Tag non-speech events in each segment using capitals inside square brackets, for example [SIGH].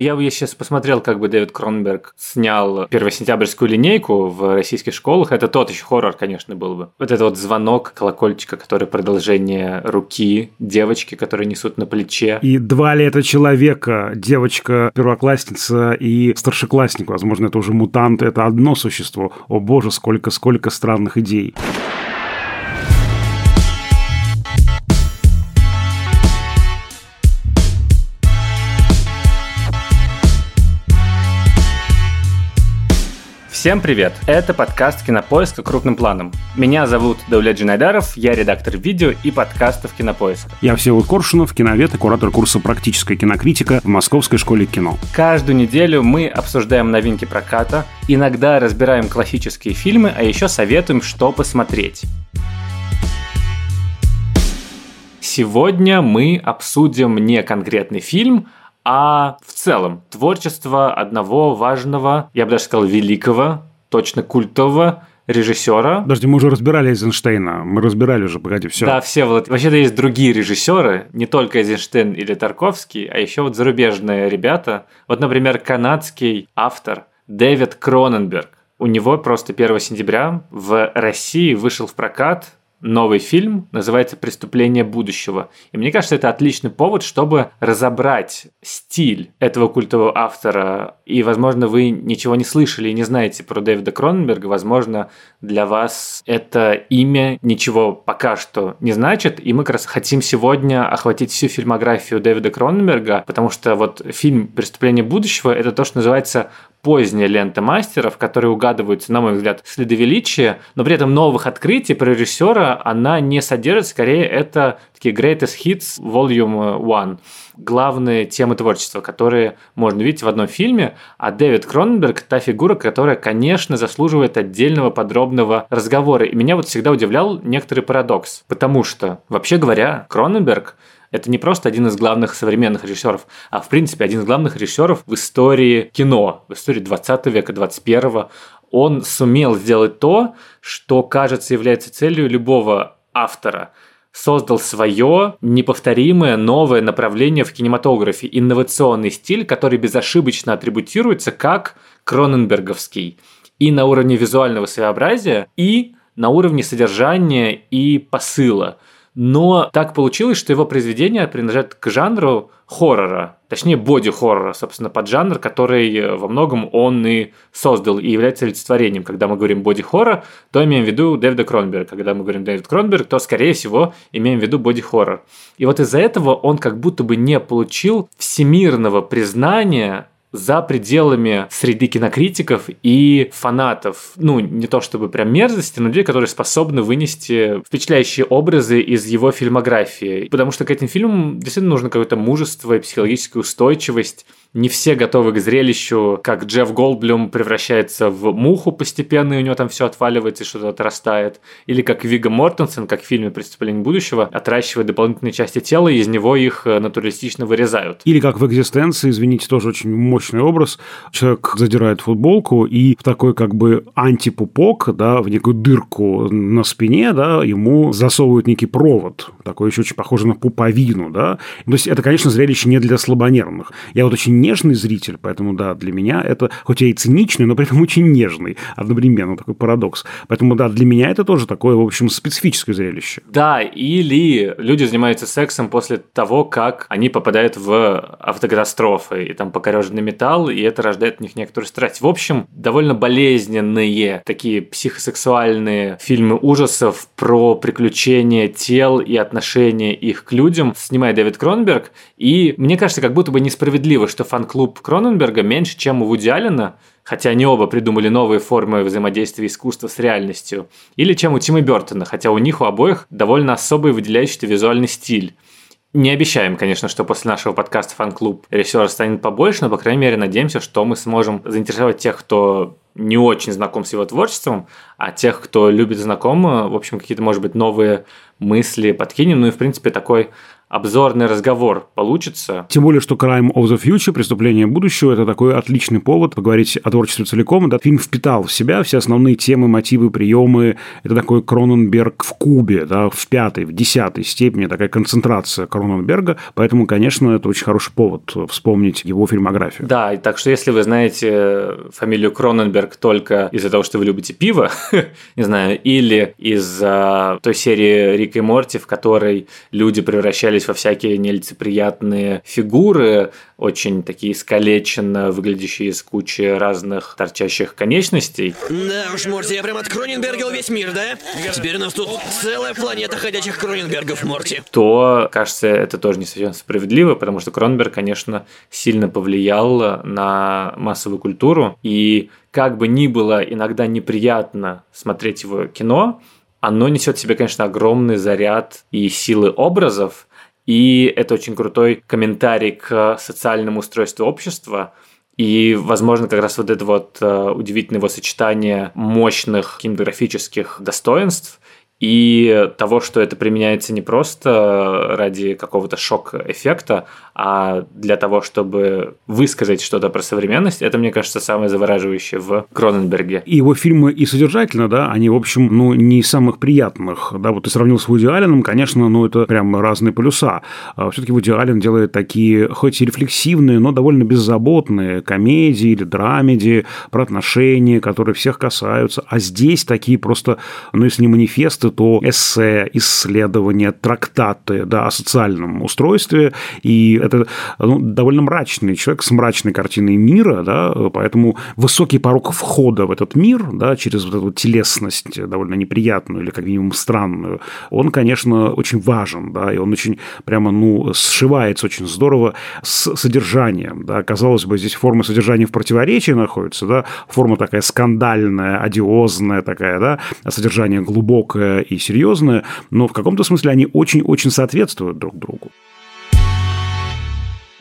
Я бы сейчас посмотрел, как бы Дэвид Кронберг снял первосентябрьскую линейку в российских школах. Это тот еще хоррор, конечно, был бы. Вот это вот звонок колокольчика, который продолжение руки девочки, которые несут на плече. И два ли это человека, девочка, первоклассница и старшеклассник, возможно, это уже мутант, это одно существо. О боже, сколько-сколько странных идей. Всем привет! Это подкаст «Кинопоиска. Крупным планом». Меня зовут Даулет Джинайдаров, я редактор видео и подкастов «Кинопоиска». Я Всеволод Коршунов, киновед и куратор курса «Практическая кинокритика» в Московской школе кино. Каждую неделю мы обсуждаем новинки проката, иногда разбираем классические фильмы, а еще советуем, что посмотреть. Сегодня мы обсудим не конкретный фильм, а в целом творчество одного важного, я бы даже сказал, великого, точно культового режиссера. Подожди, мы уже разбирали Эйзенштейна. Мы разбирали уже, погоди, все. Да, все. Вот, вообще-то есть другие режиссеры, не только Эйзенштейн или Тарковский, а еще вот зарубежные ребята. Вот, например, канадский автор Дэвид Кроненберг. У него просто 1 сентября в России вышел в прокат новый фильм, называется «Преступление будущего». И мне кажется, это отличный повод, чтобы разобрать стиль этого культового автора. И, возможно, вы ничего не слышали и не знаете про Дэвида Кроненберга. Возможно, для вас это имя ничего пока что не значит. И мы как раз хотим сегодня охватить всю фильмографию Дэвида Кроненберга, потому что вот фильм «Преступление будущего» — это то, что называется поздняя лента мастеров, которые угадываются, на мой взгляд, следы величия, но при этом новых открытий про режиссера она не содержит, скорее это такие greatest hits volume one, главные темы творчества, которые можно видеть в одном фильме, а Дэвид Кроненберг – та фигура, которая, конечно, заслуживает отдельного подробного разговора. И меня вот всегда удивлял некоторый парадокс, потому что, вообще говоря, Кроненберг – это не просто один из главных современных режиссеров, а в принципе один из главных режиссеров в истории кино, в истории 20 века, 21 Он сумел сделать то, что, кажется, является целью любого автора. Создал свое неповторимое новое направление в кинематографе, инновационный стиль, который безошибочно атрибутируется как кроненберговский. И на уровне визуального своеобразия, и на уровне содержания и посыла – но так получилось, что его произведения принадлежат к жанру хоррора, точнее боди-хоррора, собственно, под жанр, который э, во многом он и создал и является олицетворением. Когда мы говорим боди-хоррор, то имеем в виду Дэвида Кронберга. Когда мы говорим Дэвид Кронберг, то, скорее всего, имеем в виду боди-хоррор. И вот из-за этого он как будто бы не получил всемирного признания за пределами среды кинокритиков и фанатов. Ну, не то чтобы прям мерзости, но людей, которые способны вынести впечатляющие образы из его фильмографии. Потому что к этим фильмам действительно нужно какое-то мужество и психологическая устойчивость не все готовы к зрелищу, как Джефф Голдблюм превращается в муху постепенно, и у него там все отваливается и что-то отрастает. Или как Вига Мортенсен, как в фильме «Преступление будущего», отращивает дополнительные части тела, и из него их э, натуралистично вырезают. Или как в «Экзистенции», извините, тоже очень мощный образ. Человек задирает футболку, и в такой как бы антипупок, да, в некую дырку на спине, да, ему засовывают некий провод, такой еще очень похожий на пуповину, да. То есть это, конечно, зрелище не для слабонервных. Я вот очень нежный зритель, поэтому, да, для меня это, хоть я и циничный, но при этом очень нежный одновременно, такой парадокс. Поэтому, да, для меня это тоже такое, в общем, специфическое зрелище. Да, или люди занимаются сексом после того, как они попадают в автокатастрофы, и там покореженный металл, и это рождает в них некоторую страсть. В общем, довольно болезненные такие психосексуальные фильмы ужасов про приключения тел и отношения их к людям снимает Дэвид Кронберг, и мне кажется, как будто бы несправедливо, что фан-клуб Кроненберга меньше, чем у Вуди Аллена, хотя они оба придумали новые формы взаимодействия искусства с реальностью, или чем у Тима Бертона, хотя у них у обоих довольно особый выделяющийся визуальный стиль. Не обещаем, конечно, что после нашего подкаста фан-клуб режиссера станет побольше, но, по крайней мере, надеемся, что мы сможем заинтересовать тех, кто не очень знаком с его творчеством, а тех, кто любит знакомо, в общем, какие-то, может быть, новые мысли подкинем. Ну и, в принципе, такой обзорный разговор получится. Тем более, что Crime of the Future, преступление будущего, это такой отличный повод поговорить о творчестве целиком. Да, фильм впитал в себя все основные темы, мотивы, приемы. Это такой Кроненберг в кубе, да, в пятой, в десятой степени, такая концентрация Кроненберга. Поэтому, конечно, это очень хороший повод вспомнить его фильмографию. Да, и так что если вы знаете фамилию Кроненберг только из-за того, что вы любите пиво, [LAUGHS] не знаю, или из-за той серии Рик и Морти, в которой люди превращались во всякие нелицеприятные фигуры, очень такие искалеченно выглядящие из кучи разных торчащих конечностей. Да уж, Морти, я прям от Кроненберга весь мир, да? Теперь у нас тут целая планета ходячих Кроненбергов, Морти. То, кажется, это тоже не совсем справедливо, потому что Кроненберг, конечно, сильно повлиял на массовую культуру, и как бы ни было иногда неприятно смотреть его кино, оно несет в себе, конечно, огромный заряд и силы образов, и это очень крутой комментарий к социальному устройству общества. И, возможно, как раз вот это вот э, удивительное его сочетание мощных кинематографических достоинств и того, что это применяется не просто ради какого-то шок-эффекта, а для того, чтобы высказать что-то про современность, это, мне кажется, самое завораживающее в Кроненберге. И его фильмы и содержательно, да, они, в общем, ну, не из самых приятных, да, вот ты сравнил с Вуди Алленом, конечно, ну, это прям разные полюса. А все-таки Вуди Аллен делает такие, хоть и рефлексивные, но довольно беззаботные комедии или драмеди про отношения, которые всех касаются, а здесь такие просто, ну, если не манифесты, то эссе, исследования, трактаты да, о социальном устройстве. И это ну, довольно мрачный человек с мрачной картиной мира, да, поэтому высокий порог входа в этот мир да, через вот эту телесность довольно неприятную или как минимум странную, он, конечно, очень важен, да, и он очень прямо, ну, сшивается очень здорово с содержанием, да, казалось бы, здесь форма содержания в противоречии находится, да, форма такая скандальная, одиозная такая, да, содержание глубокое и серьезное, но в каком-то смысле они очень-очень соответствуют друг другу.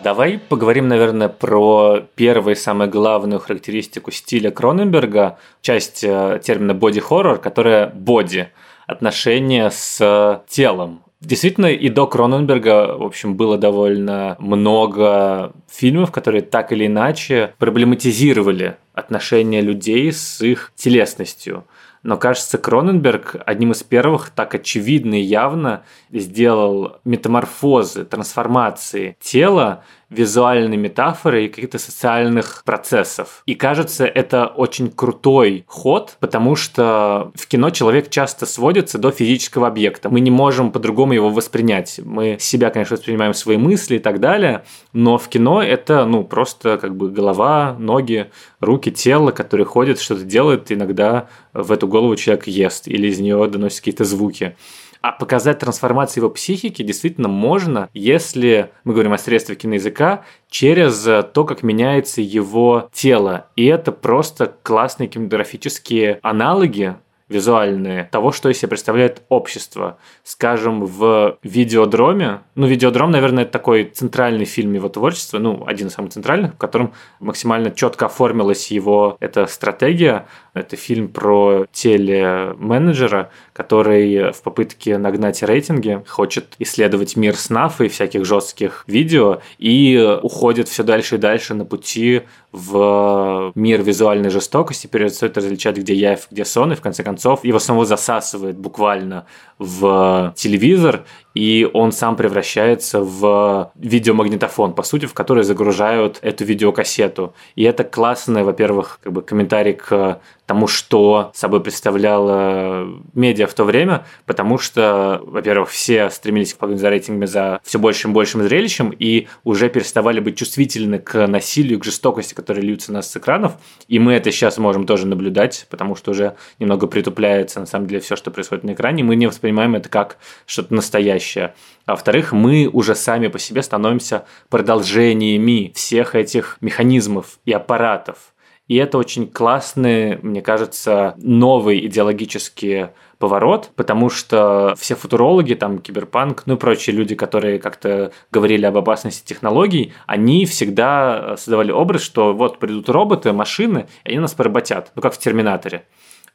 Давай поговорим, наверное, про первую самую главную характеристику стиля Кроненберга, часть э, термина боди-хоррор, которая боди, отношение с телом. Действительно, и до Кроненберга, в общем, было довольно много фильмов, которые так или иначе проблематизировали отношения людей с их телесностью. Но, кажется, Кроненберг одним из первых так очевидно и явно сделал метаморфозы, трансформации тела визуальной метафоры и каких-то социальных процессов. И кажется, это очень крутой ход, потому что в кино человек часто сводится до физического объекта. Мы не можем по-другому его воспринять. Мы себя, конечно, воспринимаем свои мысли и так далее, но в кино это, ну, просто как бы голова, ноги, руки, тело, которые ходят, что-то делают, иногда в эту голову человек ест или из нее доносят какие-то звуки. А показать трансформацию его психики действительно можно, если мы говорим о средствах киноязыка, через то, как меняется его тело. И это просто классные кинематографические аналоги визуальные того, что из себя представляет общество. Скажем, в «Видеодроме», ну, «Видеодром», наверное, это такой центральный фильм его творчества, ну, один из самых центральных, в котором максимально четко оформилась его эта стратегия. Это фильм про телеменеджера, который в попытке нагнать рейтинги хочет исследовать мир снав и всяких жестких видео и уходит все дальше и дальше на пути в мир визуальной жестокости, перестает различать, где явь, где сон, и в конце концов его самого засасывает буквально в телевизор, и он сам превращается в видеомагнитофон, по сути, в который загружают эту видеокассету. И это классный, во-первых, как бы комментарий к тому, что собой представляла медиа в то время, потому что, во-первых, все стремились к погоне за рейтингами за все большим и большим зрелищем и уже переставали быть чувствительны к насилию, к жестокости, которые льются нас с экранов. И мы это сейчас можем тоже наблюдать, потому что уже немного притупляется, на самом деле, все, что происходит на экране. Мы не воспринимаем это как что-то настоящее. А во-вторых, мы уже сами по себе становимся продолжениями всех этих механизмов и аппаратов и это очень классный, мне кажется, новый идеологический поворот, потому что все футурологи, там, киберпанк, ну и прочие люди, которые как-то говорили об опасности технологий, они всегда создавали образ, что вот придут роботы, машины, и они нас поработят, ну как в «Терминаторе».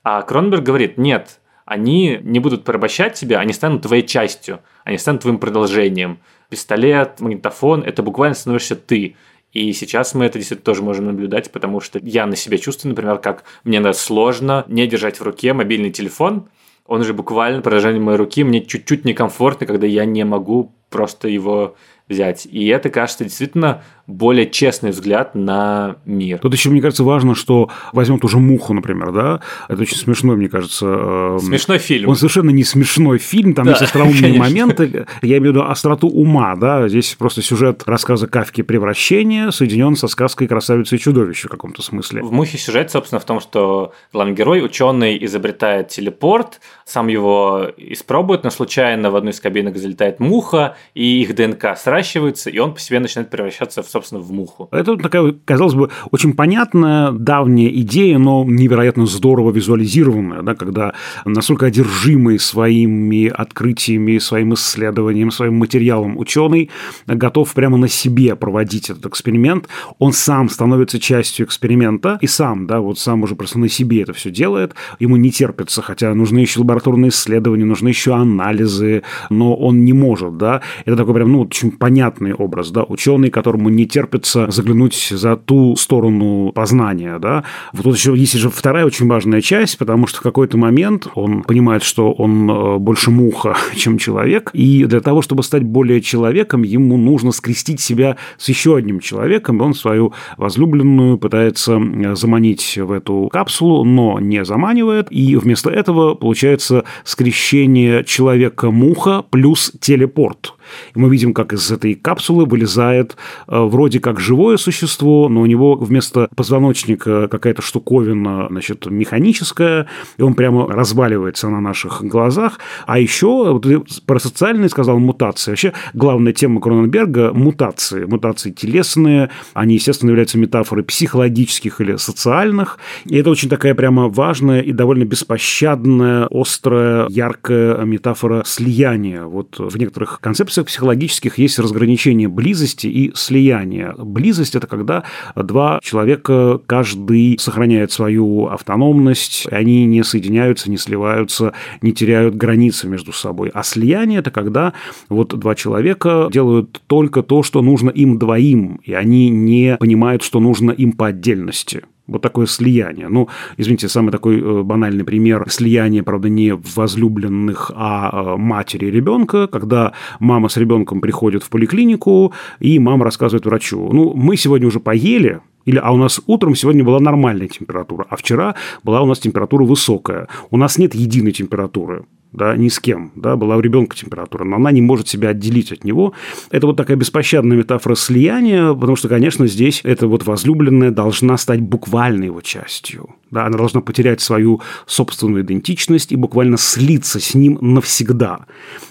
А Кронберг говорит, нет, они не будут порабощать тебя, они станут твоей частью, они станут твоим продолжением. пистолет, магнитофон, это буквально становишься ты. И сейчас мы это действительно тоже можем наблюдать, потому что я на себя чувствую, например, как мне сложно не держать в руке мобильный телефон, он же буквально поражение моей руки, мне чуть-чуть некомфортно, когда я не могу просто его взять. И это, кажется, действительно более честный взгляд на мир. Тут еще, мне кажется, важно, что возьмем ту же «Муху», например, да? Это очень смешной, мне кажется... Эм, смешной фильм. Он совершенно не смешной фильм, там да, есть остроумные конечно. моменты. Я имею в виду остроту ума, да? Здесь просто сюжет рассказа Кавки «Превращение» соединен со сказкой «Красавица и чудовище» в каком-то смысле. В «Мухе» сюжет, собственно, в том, что главный герой, ученый, изобретает телепорт, сам его испробует, но случайно в одну из кабинок залетает муха, и их ДНК сращивается, и он по себе начинает превращаться в собственно, в муху. Это такая, казалось бы, очень понятная, давняя идея, но невероятно здорово визуализированная, да, когда настолько одержимый своими открытиями, своим исследованием, своим материалом ученый готов прямо на себе проводить этот эксперимент, он сам становится частью эксперимента и сам, да, вот сам уже просто на себе это все делает, ему не терпится, хотя нужны еще лабораторные исследования, нужны еще анализы, но он не может, да, это такой прям, ну, очень понятный образ, да, ученый, которому не терпится заглянуть за ту сторону познания, да. Вот тут еще есть же вторая очень важная часть, потому что в какой-то момент он понимает, что он э, больше муха, [LAUGHS] чем человек, и для того, чтобы стать более человеком, ему нужно скрестить себя с еще одним человеком, и он свою возлюбленную пытается заманить в эту капсулу, но не заманивает, и вместо этого получается скрещение человека-муха плюс телепорт. И мы видим, как из этой капсулы вылезает э, вроде как живое существо, но у него вместо позвоночника какая-то штуковина, значит, механическая, и он прямо разваливается на наших глазах. А еще вот про социальные сказал мутации. Вообще главная тема Кроненберга – мутации. Мутации телесные, они, естественно, являются метафорой психологических или социальных. И это очень такая прямо важная и довольно беспощадная, острая, яркая метафора слияния. Вот в некоторых концепциях концепциях психологических есть разграничение близости и слияния. Близость – это когда два человека, каждый сохраняет свою автономность, они не соединяются, не сливаются, не теряют границы между собой. А слияние – это когда вот два человека делают только то, что нужно им двоим, и они не понимают, что нужно им по отдельности. Вот такое слияние. Ну, извините, самый такой э, банальный пример слияния, правда, не возлюбленных, а э, матери ребенка, когда мама с ребенком приходит в поликлинику, и мама рассказывает врачу, ну, мы сегодня уже поели, или, а у нас утром сегодня была нормальная температура, а вчера была у нас температура высокая. У нас нет единой температуры да, ни с кем, да, была у ребенка температура, но она не может себя отделить от него. Это вот такая беспощадная метафора слияния, потому что, конечно, здесь эта вот возлюбленная должна стать буквальной его частью. Да, она должна потерять свою собственную идентичность и буквально слиться с ним навсегда.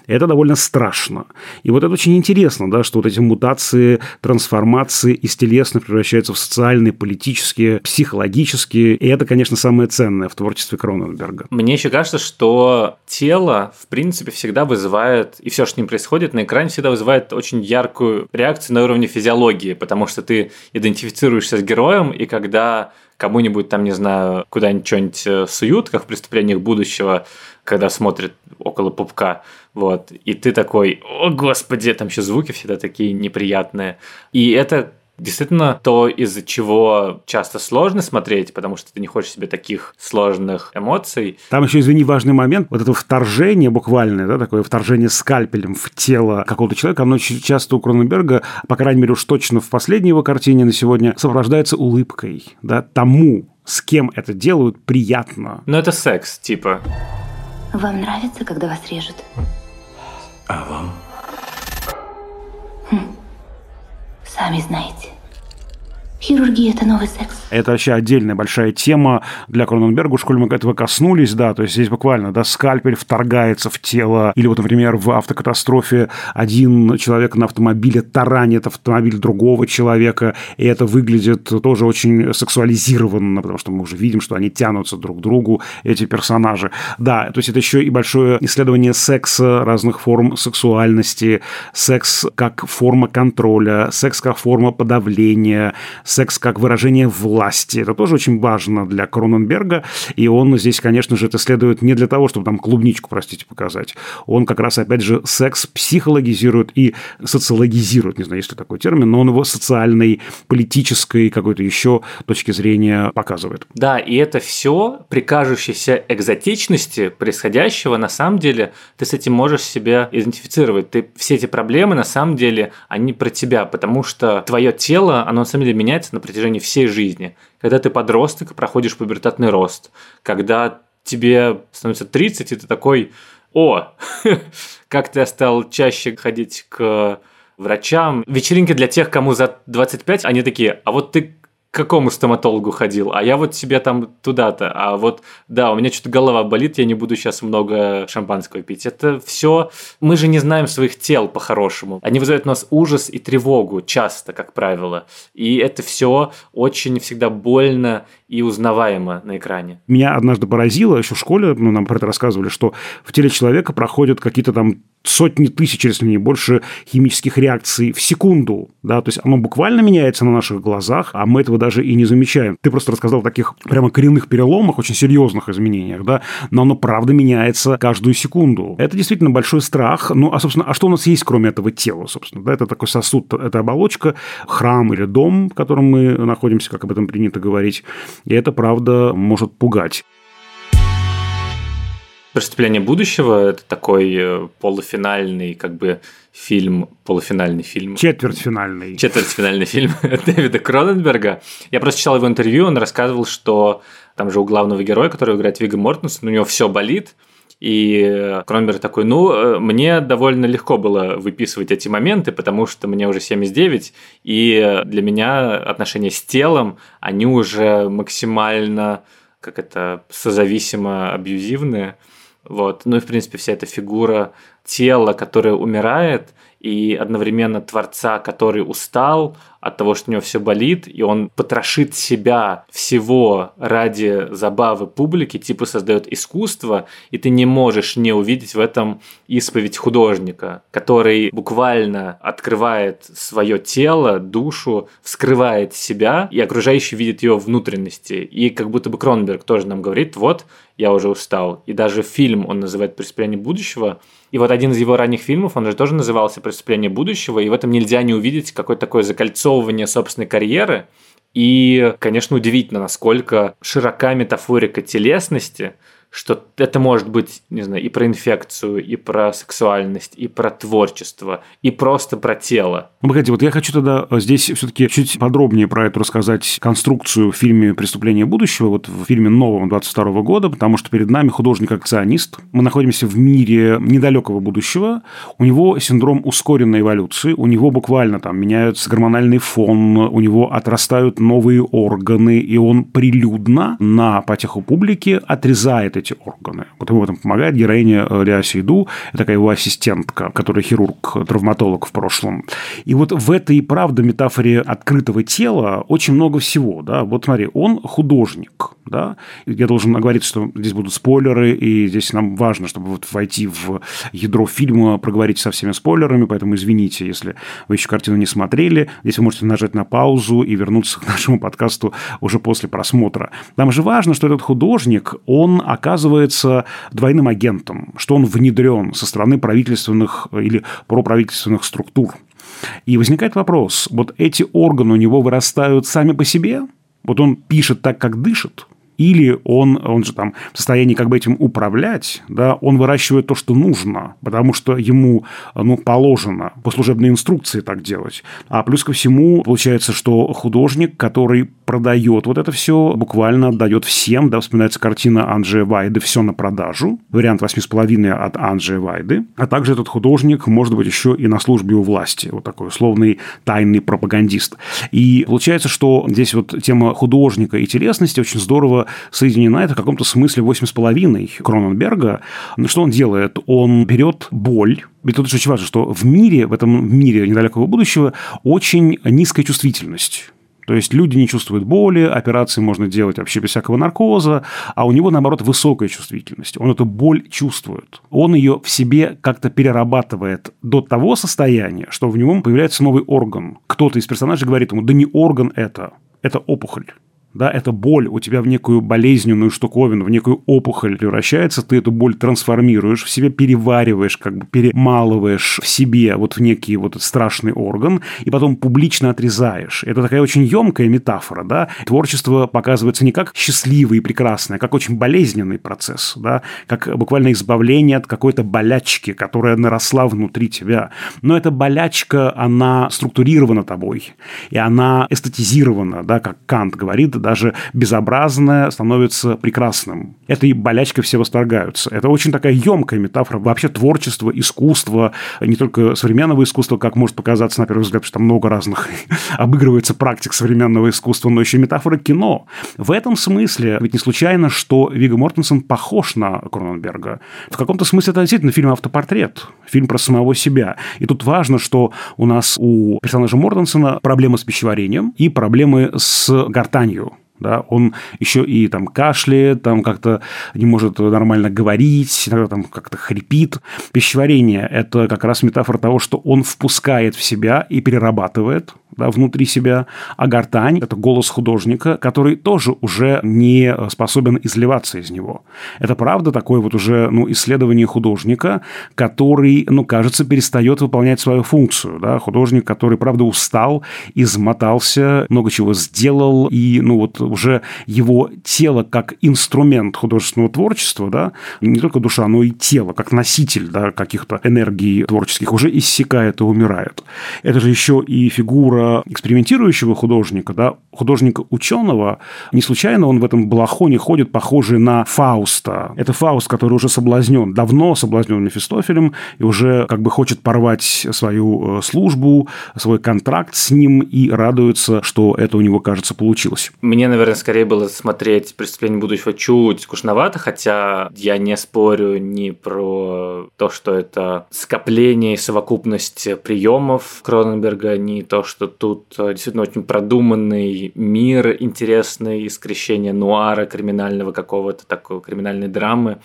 Это довольно страшно. И вот это очень интересно, да, что вот эти мутации, трансформации из телесных превращаются в социальные, политические, психологические. И это, конечно, самое ценное в творчестве Кроненберга. Мне еще кажется, что тело, в принципе, всегда вызывает, и все, что с ним происходит на экране, всегда вызывает очень яркую реакцию на уровне физиологии, потому что ты идентифицируешься с героем, и когда кому-нибудь там, не знаю, куда-нибудь что-нибудь э, суют, как в преступлениях будущего, когда смотрят около пупка, вот, и ты такой, о господи, там еще звуки всегда такие неприятные. И это действительно то, из-за чего часто сложно смотреть, потому что ты не хочешь себе таких сложных эмоций. Там еще, извини, важный момент, вот это вторжение буквальное, да, такое вторжение скальпелем в тело какого-то человека, оно очень часто у Кроненберга, по крайней мере уж точно в последней его картине на сегодня, сопровождается улыбкой, да, тому, с кем это делают, приятно. Но это секс, типа. Вам нравится, когда вас режут? А вам? Хм. Сами знаете. Хирургия – это новый секс. Это вообще отдельная большая тема для Кроненберга. Уж коль мы этого коснулись, да, то есть здесь буквально, да, скальпель вторгается в тело. Или вот, например, в автокатастрофе один человек на автомобиле таранит автомобиль другого человека, и это выглядит тоже очень сексуализированно, потому что мы уже видим, что они тянутся друг к другу, эти персонажи. Да, то есть это еще и большое исследование секса, разных форм сексуальности, секс как форма контроля, секс как форма подавления, секс как выражение власти. Это тоже очень важно для Кроненберга, и он здесь, конечно же, это следует не для того, чтобы там клубничку, простите, показать. Он как раз, опять же, секс психологизирует и социологизирует, не знаю, есть ли такой термин, но он его социальной, политической, какой-то еще точки зрения показывает. Да, и это все при кажущейся экзотичности происходящего, на самом деле, ты с этим можешь себя идентифицировать. Ты все эти проблемы, на самом деле, они про тебя, потому что твое тело, оно на самом деле меняется на протяжении всей жизни. Когда ты подросток, проходишь пубертатный рост, когда тебе становится 30, и ты такой, о, [LAUGHS] как-то я стал чаще ходить к врачам. Вечеринки для тех, кому за 25, они такие, а вот ты какому стоматологу ходил, а я вот себе там туда-то, а вот, да, у меня что-то голова болит, я не буду сейчас много шампанского пить. Это все, мы же не знаем своих тел по-хорошему. Они вызывают у нас ужас и тревогу часто, как правило. И это все очень всегда больно и узнаваемо на экране. Меня однажды поразило, еще в школе, ну, нам про это рассказывали, что в теле человека проходят какие-то там сотни тысяч, если не больше, химических реакций в секунду. Да? То есть оно буквально меняется на наших глазах, а мы этого даже и не замечаем. Ты просто рассказал о таких прямо коренных переломах, очень серьезных изменениях, да? но оно правда меняется каждую секунду. Это действительно большой страх. Ну, а, собственно, а что у нас есть, кроме этого тела, собственно? Да? Это такой сосуд, это оболочка, храм или дом, в котором мы находимся, как об этом принято говорить. И это, правда, может пугать. «Преступление будущего» — это такой э, полуфинальный как бы фильм, полуфинальный фильм. Четвертьфинальный. Четвертьфинальный фильм [LAUGHS] Дэвида Кроненберга. Я просто читал его интервью, он рассказывал, что там же у главного героя, который играет Вига Мортенсен, у него все болит, и Кронберг такой, ну, э, мне довольно легко было выписывать эти моменты, потому что мне уже 79, и для меня отношения с телом, они уже максимально, как это, созависимо абьюзивные. Вот. Ну и, в принципе, вся эта фигура тела, которое умирает, и одновременно творца, который устал от того, что у него все болит, и он потрошит себя всего ради забавы публики, типа создает искусство, и ты не можешь не увидеть в этом исповедь художника, который буквально открывает свое тело, душу, вскрывает себя, и окружающий видит ее внутренности. И как будто бы Кронберг тоже нам говорит, вот, я уже устал. И даже фильм он называет «Преступление будущего», и вот один из его ранних фильмов, он же тоже назывался «Преступление будущего», и в этом нельзя не увидеть какое-то такое закольцовывание собственной карьеры. И, конечно, удивительно, насколько широка метафорика телесности – что это может быть, не знаю, и про инфекцию, и про сексуальность, и про творчество, и просто про тело. Ну, погоди, вот я хочу тогда э, здесь все-таки чуть подробнее про это рассказать конструкцию в фильме «Преступление будущего», вот в фильме новом 22 года, потому что перед нами художник-акционист. Мы находимся в мире недалекого будущего. У него синдром ускоренной эволюции, у него буквально там меняется гормональный фон, у него отрастают новые органы, и он прилюдно на потеху публики отрезает эти органы. Вот ему в этом помогает героиня э, Ля Сейду, такая его ассистентка, которая хирург, травматолог в прошлом. И вот в этой, правда, метафоре открытого тела очень много всего. Да? Вот смотри, он художник. Да? Я должен оговориться, что здесь будут спойлеры, и здесь нам важно, чтобы вот войти в ядро фильма, проговорить со всеми спойлерами, поэтому извините, если вы еще картину не смотрели. Здесь вы можете нажать на паузу и вернуться к нашему подкасту уже после просмотра. Там же важно, что этот художник, он оказывается оказывается двойным агентом, что он внедрен со стороны правительственных или проправительственных структур. И возникает вопрос, вот эти органы у него вырастают сами по себе? Вот он пишет так, как дышит – или он, он же там в состоянии как бы этим управлять, да, он выращивает то, что нужно, потому что ему, ну, положено по служебной инструкции так делать. А плюс ко всему, получается, что художник, который продает вот это все, буквально отдает всем, да, вспоминается картина Анджея Вайды «Все на продажу», вариант восьми с половиной от Анджея Вайды, а также этот художник может быть еще и на службе у власти, вот такой условный тайный пропагандист. И получается, что здесь вот тема художника и телесности очень здорово соединена, это в каком-то смысле 8,5 Кроненберга. Но что он делает? Он берет боль, ведь тут очень важно, что в мире, в этом мире недалекого будущего, очень низкая чувствительность. То есть люди не чувствуют боли, операции можно делать вообще без всякого наркоза, а у него, наоборот, высокая чувствительность. Он эту боль чувствует. Он ее в себе как-то перерабатывает до того состояния, что в нем появляется новый орган. Кто-то из персонажей говорит ему, да не орган это, это опухоль да, эта боль у тебя в некую болезненную штуковину, в некую опухоль превращается, ты эту боль трансформируешь, в себе перевариваешь, как бы перемалываешь в себе вот в некий вот страшный орган, и потом публично отрезаешь. Это такая очень емкая метафора, да. Творчество показывается не как счастливый и прекрасный, а как очень болезненный процесс, да, как буквально избавление от какой-то болячки, которая наросла внутри тебя. Но эта болячка, она структурирована тобой, и она эстетизирована, да, как Кант говорит, даже безобразное становится прекрасным. Этой болячкой все восторгаются. Это очень такая емкая метафора вообще творчества, искусства, не только современного искусства, как может показаться на первый взгляд, что там много разных [LAUGHS] обыгрывается практик современного искусства, но еще метафора кино. В этом смысле, ведь не случайно, что Вига Мортенсен похож на Кроненберга. В каком-то смысле это действительно фильм «Автопортрет», фильм про самого себя. И тут важно, что у нас у персонажа Мортенсена проблемы с пищеварением и проблемы с гортанью да, он еще и там кашляет, там как-то не может нормально говорить, иногда там как-то хрипит. Пищеварение – это как раз метафора того, что он впускает в себя и перерабатывает да, внутри себя, а гортань – это голос художника, который тоже уже не способен изливаться из него. Это правда такое вот уже ну, исследование художника, который, ну, кажется, перестает выполнять свою функцию. Да? Художник, который, правда, устал, измотался, много чего сделал, и ну, вот уже его тело как инструмент художественного творчества, да, не только душа, но и тело, как носитель да, каких-то энергий творческих, уже иссякает и умирает. Это же еще и фигура экспериментирующего художника, да, художника ученого. Не случайно он в этом балахоне ходит, похожий на Фауста. Это Фауст, который уже соблазнен, давно соблазнен Мефистофелем и уже как бы хочет порвать свою э, службу, свой контракт с ним и радуется, что это у него, кажется, получилось. Мне, наверное, скорее было смотреть «Преступление будущего» чуть скучновато, хотя я не спорю ни про то, что это скопление и совокупность приемов Кроненберга, ни то, что тут э, действительно очень продуманный мир интересный, скрещение нуара криминального какого-то такого криминальной драмы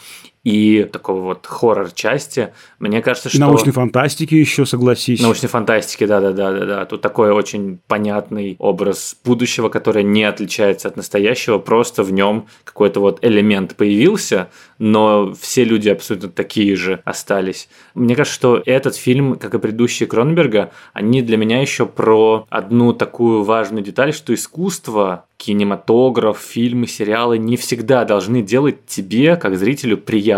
и такого вот хоррор-части. Мне кажется, что... Научной фантастики еще, согласись. Научной фантастики, да-да-да-да. Тут такой очень понятный образ будущего, который не отличается от настоящего, просто в нем какой-то вот элемент появился, но все люди абсолютно такие же остались. Мне кажется, что этот фильм, как и предыдущие Кронберга, они для меня еще про одну такую важную деталь, что искусство кинематограф, фильмы, сериалы не всегда должны делать тебе, как зрителю, приятно.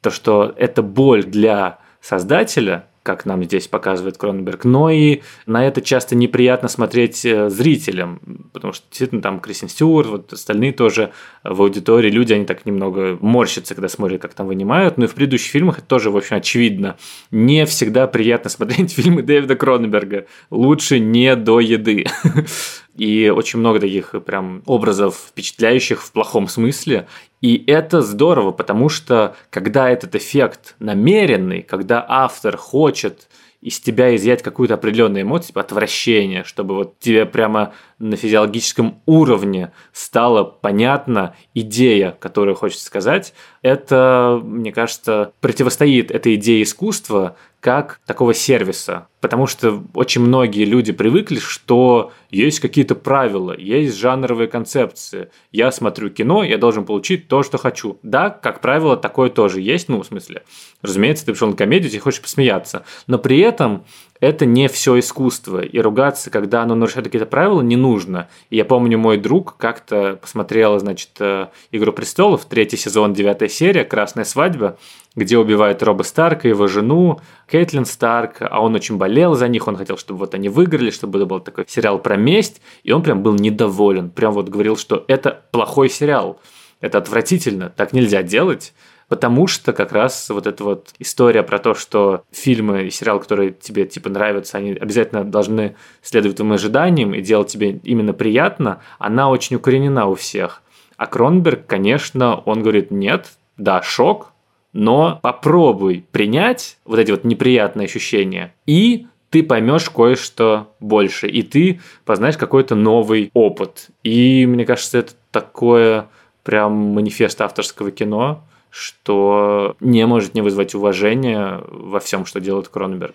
То, что это боль для создателя, как нам здесь показывает Кроненберг, но и на это часто неприятно смотреть э, зрителям, потому что действительно там Кристин Стюарт, вот остальные тоже в аудитории люди, они так немного морщатся, когда смотрят, как там вынимают, но и в предыдущих фильмах это тоже, в общем, очевидно. Не всегда приятно смотреть [LAUGHS] фильмы Дэвида Кроненберга. Лучше не до еды. [LAUGHS] И очень много таких прям образов впечатляющих в плохом смысле. И это здорово, потому что когда этот эффект намеренный, когда автор хочет из тебя изъять какую-то определенную эмоцию, типа отвращение, чтобы вот тебе прямо на физиологическом уровне стала понятна идея, которую хочется сказать, это, мне кажется, противостоит этой идее искусства как такого сервиса. Потому что очень многие люди привыкли, что есть какие-то правила, есть жанровые концепции. Я смотрю кино, я должен получить то, что хочу. Да, как правило, такое тоже есть, ну, в смысле, разумеется, ты пришел на комедию, тебе хочешь посмеяться. Но при этом это не все искусство, и ругаться, когда оно нарушает какие-то правила, не нужно. И я помню, мой друг как-то посмотрел, значит, э, «Игру престолов», третий сезон, девятая серия, «Красная свадьба», где убивают Роба Старка, его жену, Кейтлин Старк, а он очень болел за них, он хотел, чтобы вот они выиграли, чтобы это был такой сериал про месть, и он прям был недоволен, прям вот говорил, что это плохой сериал, это отвратительно, так нельзя делать, потому что как раз вот эта вот история про то, что фильмы и сериалы, которые тебе типа нравятся, они обязательно должны следовать твоим ожиданиям и делать тебе именно приятно, она очень укоренена у всех. А Кронберг, конечно, он говорит, нет, да, шок, но попробуй принять вот эти вот неприятные ощущения, и ты поймешь кое-что больше, и ты познаешь какой-то новый опыт. И мне кажется, это такое прям манифест авторского кино, что не может не вызвать уважения во всем, что делает Кроненберг.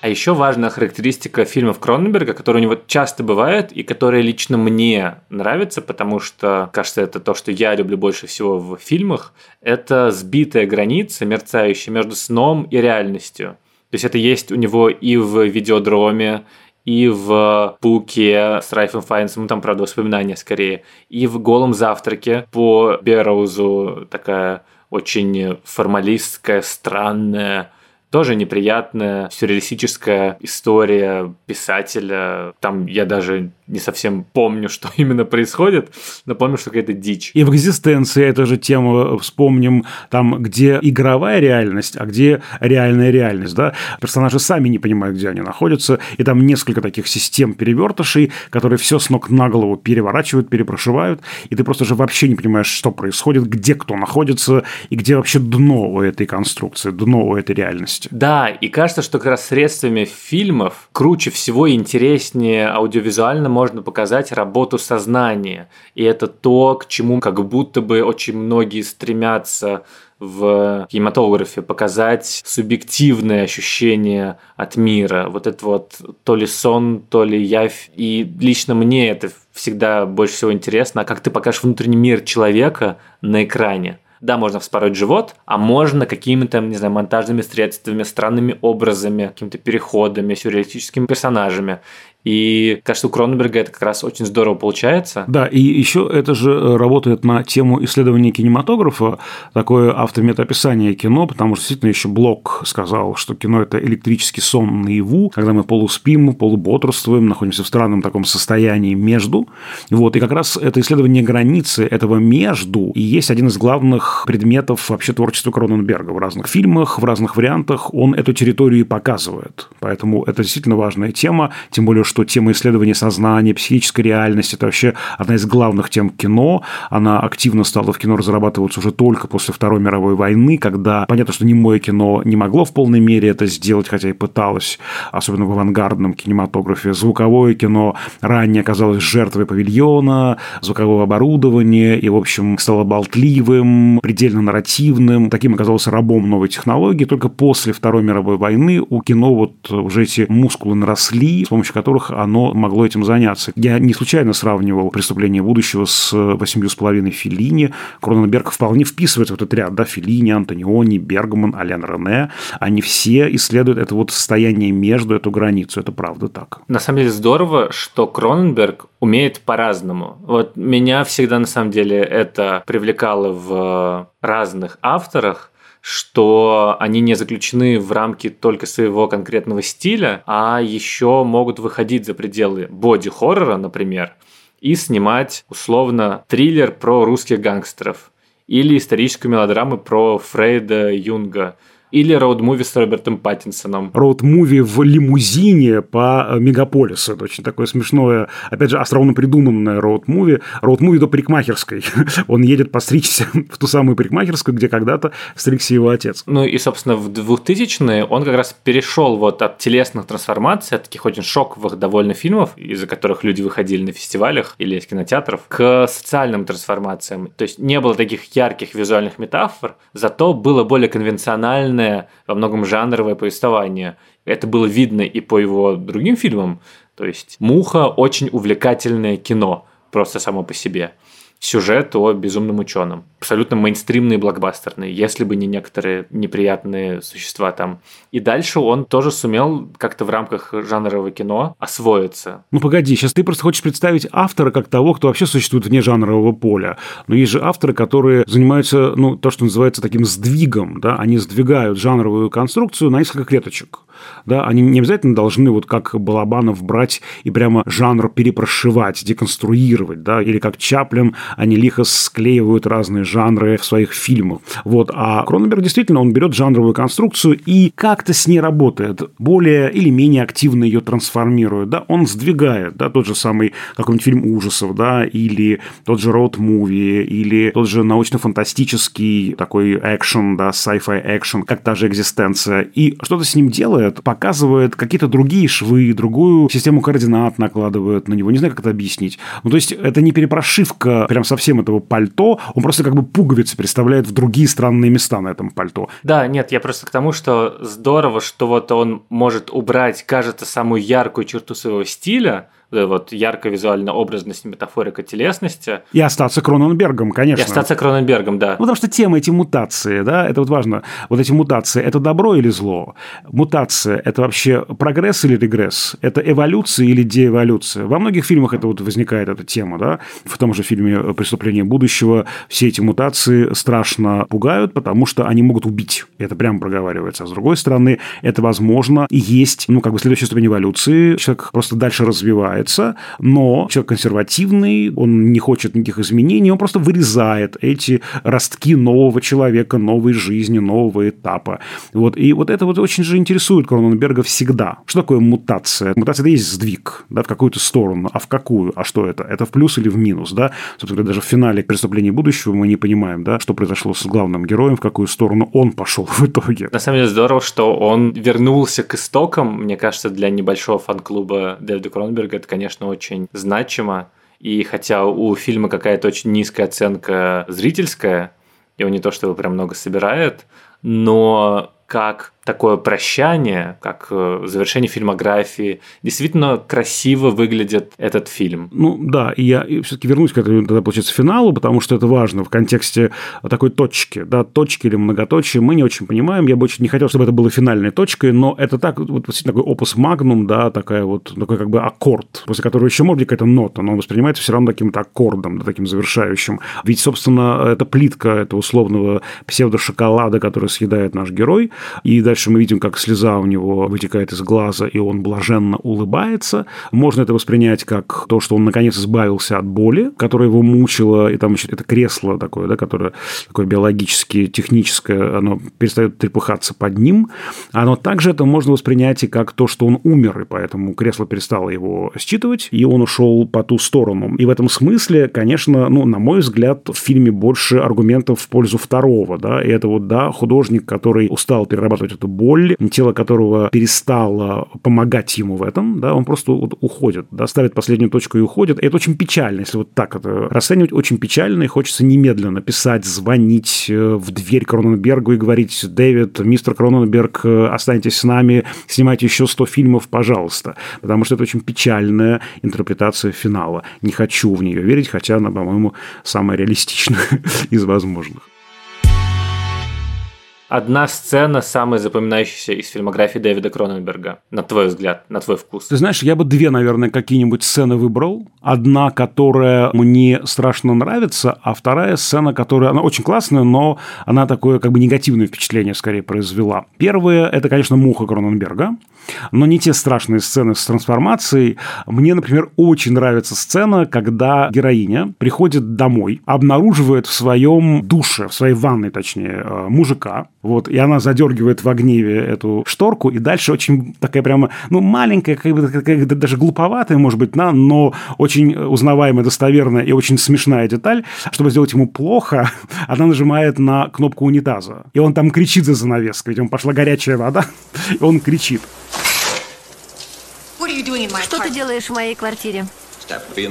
А еще важная характеристика фильмов Кроненберга, которая у него часто бывает и которая лично мне нравится, потому что, кажется, это то, что я люблю больше всего в фильмах, это сбитая граница, мерцающая между сном и реальностью. То есть это есть у него и в видеодроме, и в «Пауке» с Райфом Файнсом, ну, там, правда, воспоминания скорее, и в «Голом завтраке» по Берроузу такая очень формалистская, странная, тоже неприятная сюрреалистическая история писателя. Там я даже не совсем помню, [LAUGHS] что именно происходит, но помню, что какая-то дичь. И в экзистенции эта же тема вспомним, там, где игровая реальность, а где реальная реальность, да? Персонажи сами не понимают, где они находятся, и там несколько таких систем перевертышей, которые все с ног на голову переворачивают, перепрошивают, и ты просто же вообще не понимаешь, что происходит, где кто находится, и где вообще дно у этой конструкции, дно у этой реальности. Да, и кажется, что как раз средствами фильмов круче всего и интереснее аудиовизуально можно показать работу сознания. И это то, к чему как будто бы очень многие стремятся в кинематографе, показать субъективное ощущение от мира. Вот это вот то ли сон, то ли явь. И лично мне это всегда больше всего интересно, а как ты покажешь внутренний мир человека на экране. Да, можно вспороть живот, а можно какими-то, не знаю, монтажными средствами, странными образами, какими-то переходами, сюрреалистическими персонажами. И кажется, у Кроненберга это как раз очень здорово получается. Да, и еще это же э, работает на тему исследования кинематографа, такое автометописание кино, потому что действительно еще Блок сказал, что кино – это электрический сон наяву, когда мы полуспим, полубодрствуем, находимся в странном таком состоянии между. Вот, и как раз это исследование границы этого между и есть один из главных предметов вообще творчества Кроненберга. В разных фильмах, в разных вариантах он эту территорию и показывает. Поэтому это действительно важная тема, тем более, что что тема исследования сознания, психической реальности – это вообще одна из главных тем кино. Она активно стала в кино разрабатываться уже только после Второй мировой войны, когда понятно, что немое кино не могло в полной мере это сделать, хотя и пыталось, особенно в авангардном кинематографе. Звуковое кино ранее оказалось жертвой павильона, звукового оборудования и, в общем, стало болтливым, предельно нарративным. Таким оказался рабом новой технологии. Только после Второй мировой войны у кино вот уже эти мускулы наросли, с помощью которых которых оно могло этим заняться. Я не случайно сравнивал «Преступление будущего» с «Восемью с половиной Филини». Кроненберг вполне вписывается в этот ряд. Да? Филини, Антониони, Бергман, Алян Рене. Они все исследуют это вот состояние между, эту границу. Это правда так. На самом деле здорово, что Кроненберг умеет по-разному. Вот меня всегда на самом деле это привлекало в разных авторах, что они не заключены в рамки только своего конкретного стиля, а еще могут выходить за пределы боди-хоррора, например, и снимать условно триллер про русских гангстеров или историческую мелодраму про Фрейда Юнга – или роуд-муви с Робертом Паттинсоном. Роуд-муви в лимузине по э, мегаполису. Это очень такое смешное, опять же, остроумно придуманное роуд-муви. Роуд-муви до парикмахерской. [LAUGHS] Он едет постричься [LAUGHS] в ту самую парикмахерскую, где когда-то стригся его отец. Ну и, собственно, в 2000-е он как раз перешел вот от телесных трансформаций, от таких очень шоковых довольно фильмов, из-за которых люди выходили на фестивалях или из кинотеатров, к социальным трансформациям. То есть не было таких ярких визуальных метафор, зато было более конвенционально длинное, во многом жанровое повествование. Это было видно и по его другим фильмам. То есть «Муха» – очень увлекательное кино, просто само по себе сюжет о безумном ученом. Абсолютно мейнстримный блокбастерный, если бы не некоторые неприятные существа там. И дальше он тоже сумел как-то в рамках жанрового кино освоиться. Ну погоди, сейчас ты просто хочешь представить автора как того, кто вообще существует вне жанрового поля. Но есть же авторы, которые занимаются, ну, то, что называется таким сдвигом, да, они сдвигают жанровую конструкцию на несколько клеточек да, они не обязательно должны вот как Балабанов брать и прямо жанр перепрошивать, деконструировать, да, или как Чаплин, они лихо склеивают разные жанры в своих фильмах. Вот, а Кроненберг действительно, он берет жанровую конструкцию и как-то с ней работает, более или менее активно ее трансформирует, да, он сдвигает, да, тот же самый какой-нибудь фильм ужасов, да, или тот же роуд-муви, или тот же научно-фантастический такой экшен, да, sci-fi экшен, как та же экзистенция, и что-то с ним делает, показывает какие-то другие швы, другую систему координат накладывает на него. Не знаю, как это объяснить. Ну, то есть, это не перепрошивка прям совсем этого пальто, он просто как бы пуговицы представляет в другие странные места на этом пальто. Да, нет, я просто к тому, что здорово, что вот он может убрать, кажется, самую яркую черту своего стиля, вот яркая визуальная образность, метафорика телесности. И остаться Кроненбергом, конечно. И остаться Кроненбергом, да. Ну, потому что тема эти мутации, да, это вот важно. Вот эти мутации, это добро или зло? Мутация – это вообще прогресс или регресс? Это эволюция или деэволюция? Во многих фильмах это вот возникает эта тема, да. В том же фильме «Преступление будущего» все эти мутации страшно пугают, потому что они могут убить. Это прямо проговаривается. А с другой стороны, это возможно и есть, ну, как бы следующая ступень эволюции. Человек просто дальше развивает развивается, но человек консервативный, он не хочет никаких изменений, он просто вырезает эти ростки нового человека, новой жизни, нового этапа. Вот. И вот это вот очень же интересует Кроненберга всегда. Что такое мутация? Мутация – это есть сдвиг да, в какую-то сторону. А в какую? А что это? Это в плюс или в минус? Да? Собственно, даже в финале «Преступления будущего» мы не понимаем, да, что произошло с главным героем, в какую сторону он пошел в итоге. На самом деле здорово, что он вернулся к истокам, мне кажется, для небольшого фан-клуба Дэвида Кроненберга это, конечно, очень значимо. И хотя у фильма какая-то очень низкая оценка зрительская, и он не то чтобы прям много собирает, но как такое прощание, как э, завершение фильмографии. Действительно красиво выглядит этот фильм. Ну да, и я все-таки вернусь к этому, тогда, получается, финалу, потому что это важно в контексте такой точки, да, точки или многоточия. Мы не очень понимаем. Я бы очень не хотел, чтобы это было финальной точкой, но это так, вот такой опус магнум, да, такая вот, такой как бы аккорд, после которого еще может быть какая-то нота, но он воспринимается все равно каким-то аккордом, да, таким завершающим. Ведь, собственно, это плитка этого условного псевдошоколада, который съедает наш герой, и дальше Дальше мы видим, как слеза у него вытекает из глаза, и он блаженно улыбается. Можно это воспринять как то, что он наконец избавился от боли, которая его мучила, и там еще это кресло такое, да, которое такое биологически, техническое, оно перестает трепыхаться под ним. Оно также это можно воспринять и как то, что он умер, и поэтому кресло перестало его считывать, и он ушел по ту сторону. И в этом смысле, конечно, ну, на мой взгляд, в фильме больше аргументов в пользу второго, да, и это вот, да, художник, который устал перерабатывать эту боль, тело которого перестало помогать ему в этом, да, он просто вот уходит, да, ставит последнюю точку и уходит. И это очень печально, если вот так это расценивать, очень печально, и хочется немедленно писать, звонить э, в дверь Кроненбергу и говорить, Дэвид, мистер Кроненберг, э, останьтесь с нами, снимайте еще 100 фильмов, пожалуйста, потому что это очень печальная интерпретация финала. Не хочу в нее верить, хотя она, по-моему, самая реалистичная [LAUGHS] из возможных. Одна сцена самая запоминающаяся из фильмографии Дэвида Кроненберга, на твой взгляд, на твой вкус? Ты знаешь, я бы две, наверное, какие-нибудь сцены выбрал. Одна, которая мне страшно нравится, а вторая сцена, которая, она очень классная, но она такое как бы негативное впечатление скорее произвела. Первая – это, конечно, «Муха» Кроненберга но не те страшные сцены с трансформацией. Мне, например, очень нравится сцена, когда героиня приходит домой, обнаруживает в своем душе, в своей ванной, точнее, э, мужика, вот, и она задергивает в гневе эту шторку, и дальше очень такая прямо, ну, маленькая, как бы, как, даже глуповатая, может быть, да, но очень узнаваемая, достоверная и очень смешная деталь. Чтобы сделать ему плохо, [LAUGHS] она нажимает на кнопку унитаза, и он там кричит за занавеской, ведь он пошла горячая вода, [LAUGHS] и он кричит. Что ты делаешь в моей квартире?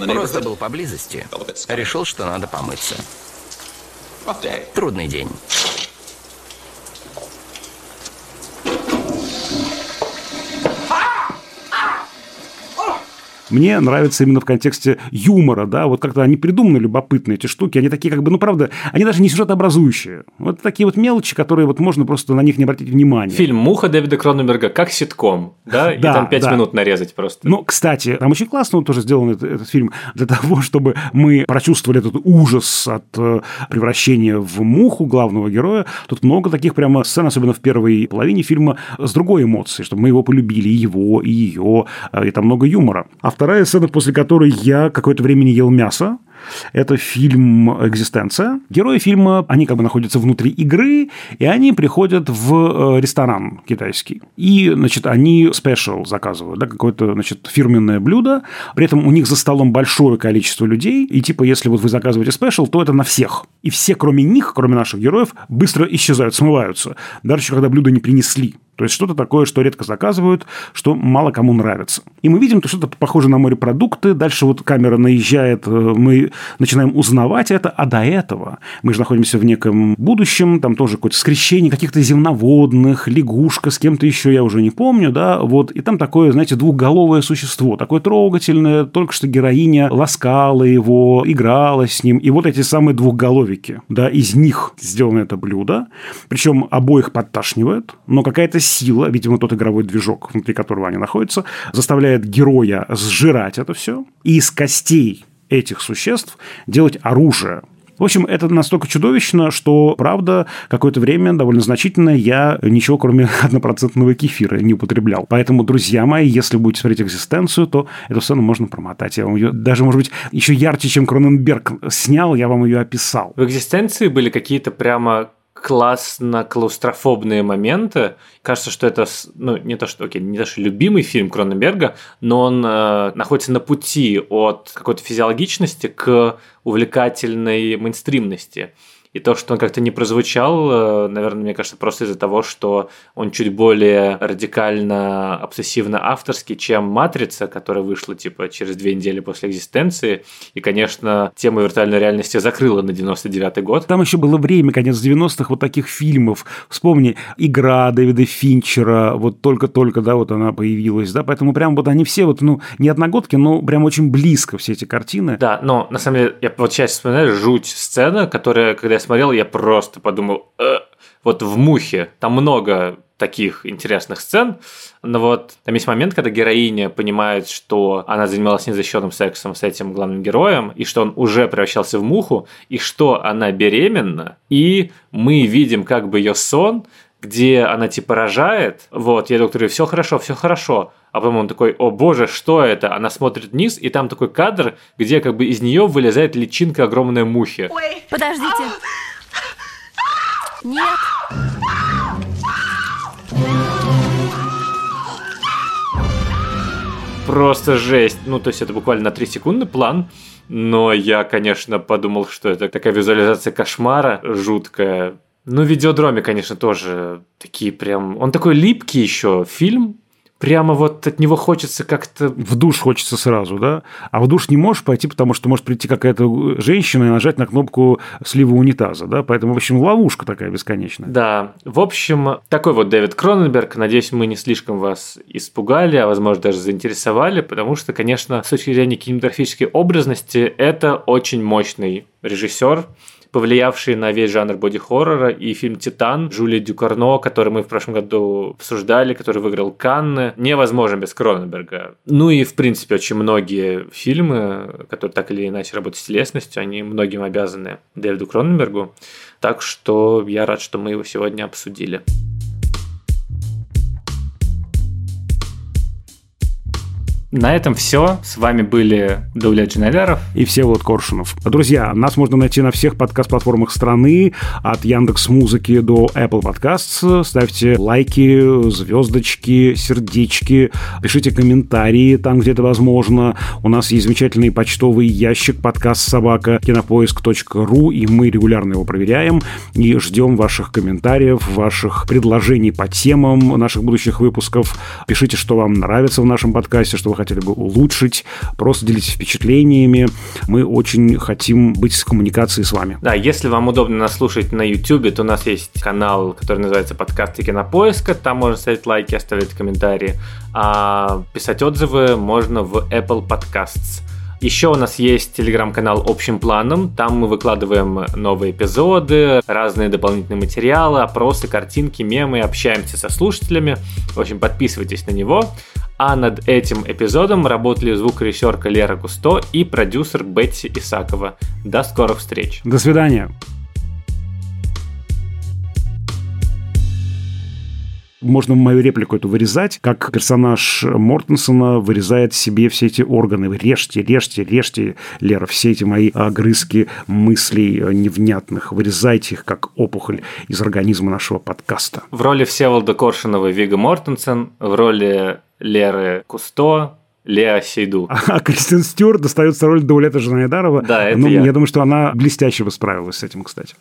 Просто был поблизости. Решил, что надо помыться. Трудный день. Мне нравится именно в контексте юмора, да, вот как-то они придуманы любопытные, эти штуки, они такие как бы, ну, правда, они даже не сюжетообразующие. Вот такие вот мелочи, которые вот можно просто на них не обратить внимания. Фильм «Муха» Дэвида Кроненберга как ситком, да, и там пять да. минут нарезать просто. Ну, кстати, там очень классно он тоже сделан этот, этот фильм для того, чтобы мы прочувствовали этот ужас от э, превращения в муху главного героя. Тут много таких прямо сцен, особенно в первой половине фильма, с другой эмоцией, чтобы мы его полюбили, и его, и ее, э, и там много юмора. А вторая сцена, после которой я какое-то время не ел мясо, это фильм «Экзистенция». Герои фильма, они как бы находятся внутри игры, и они приходят в э, ресторан китайский. И, значит, они special заказывают, да, какое-то, значит, фирменное блюдо. При этом у них за столом большое количество людей. И типа, если вот вы заказываете special, то это на всех. И все, кроме них, кроме наших героев, быстро исчезают, смываются. Даже когда блюдо не принесли. То есть что-то такое, что редко заказывают, что мало кому нравится. И мы видим, что что-то похоже на морепродукты. Дальше вот камера наезжает, э, мы начинаем узнавать это, а до этого мы же находимся в неком будущем, там тоже какое-то скрещение каких-то земноводных, лягушка с кем-то еще, я уже не помню, да, вот. И там такое, знаете, двухголовое существо, такое трогательное, только что героиня ласкала его, играла с ним. И вот эти самые двухголовики, да, из них сделано это блюдо. Причем обоих подташнивает, но какая-то сила, видимо, тот игровой движок, внутри которого они находятся, заставляет героя сжирать это все и из костей этих существ делать оружие. В общем, это настолько чудовищно, что, правда, какое-то время довольно значительное я ничего, кроме [LAUGHS] однопроцентного кефира, не употреблял. Поэтому, друзья мои, если будете смотреть «Экзистенцию», то эту сцену можно промотать. Я вам ее даже, может быть, еще ярче, чем Кроненберг снял, я вам ее описал. В «Экзистенции» были какие-то прямо классно клаустрофобные моменты. Кажется, что это, ну, не то, что, окей, не то, что любимый фильм Кроненберга, но он э, находится на пути от какой-то физиологичности к увлекательной мейнстримности. И то, что он как-то не прозвучал, э, наверное, мне кажется, просто из-за того, что он чуть более радикально, обсессивно авторский, чем «Матрица», которая вышла типа через две недели после экзистенции. И, конечно, тема виртуальной реальности закрыла на 99-й год. Там еще было время, конец 90-х, вот таких фильмов. Вспомни, «Игра» Дэвида Финчера, вот только-только, да, вот она появилась, да, поэтому прям вот они все вот, ну, не одногодки, но прям очень близко все эти картины. Да, но на самом деле, я вот сейчас вспоминаю жуть сцена, которая, когда я смотрел, я просто подумал, э, вот в «Мухе» там много таких интересных сцен, но вот там есть момент, когда героиня понимает, что она занималась незащищенным сексом с этим главным героем, и что он уже превращался в муху, и что она беременна, и мы видим как бы ее сон, где она типа рожает, вот, я доктор, все хорошо, все хорошо, а потом он такой, о боже, что это? Она смотрит вниз, и там такой кадр, где как бы из нее вылезает личинка огромной мухи. Подождите. Нет. Просто жесть. Ну, то есть это буквально на 3 секунды план. Но я, конечно, подумал, что это такая визуализация кошмара жуткая. Ну, видеодроме, конечно, тоже такие прям... Он такой липкий еще фильм, прямо вот от него хочется как-то... В душ хочется сразу, да? А в душ не можешь пойти, потому что может прийти какая-то женщина и нажать на кнопку слива унитаза, да? Поэтому, в общем, ловушка такая бесконечная. Да. В общем, такой вот Дэвид Кроненберг. Надеюсь, мы не слишком вас испугали, а, возможно, даже заинтересовали, потому что, конечно, с точки зрения кинематографической образности, это очень мощный режиссер, повлиявший на весь жанр боди-хоррора, и фильм «Титан» Жюли Дюкарно, который мы в прошлом году обсуждали, который выиграл Канны, невозможен без Кроненберга. Ну и, в принципе, очень многие фильмы, которые так или иначе работают с телесностью, они многим обязаны Дэвиду Кроненбергу. Так что я рад, что мы его сегодня обсудили. На этом все. С вами были Дуля Джинеляров и все вот Коршунов. Друзья, нас можно найти на всех подкаст-платформах страны, от Яндекс Музыки до Apple Podcasts. Ставьте лайки, звездочки, сердечки, пишите комментарии там, где это возможно. У нас есть замечательный почтовый ящик подкаст собака кинопоиск.ру, и мы регулярно его проверяем и ждем ваших комментариев, ваших предложений по темам наших будущих выпусков. Пишите, что вам нравится в нашем подкасте, что вы хотели бы улучшить, просто делитесь впечатлениями. Мы очень хотим быть в коммуникации с вами. Да, если вам удобно нас слушать на YouTube, то у нас есть канал, который называется «Подкасты кинопоиска». Там можно ставить лайки, оставлять комментарии. А писать отзывы можно в Apple Podcasts. Еще у нас есть телеграм-канал общим планом. Там мы выкладываем новые эпизоды, разные дополнительные материалы, опросы, картинки, мемы, общаемся со слушателями. В общем, подписывайтесь на него. А над этим эпизодом работали звукорежиссерка Лера Кусто и продюсер Бетси Исакова. До скорых встреч. До свидания. Можно мою реплику эту вырезать, как персонаж Мортенсона вырезает себе все эти органы. Режьте, режьте, режьте, Лера, все эти мои огрызки мыслей невнятных. Вырезайте их, как опухоль из организма нашего подкаста. В роли Всеволода Коршунова Вига Мортенсен, в роли Леры Кусто, Леа Сейду. [LAUGHS] А Кристин Стюарт достается роль Даулета Жанайдарова. Да, это ну, я. Я думаю, что она блестяще бы справилась с этим, кстати.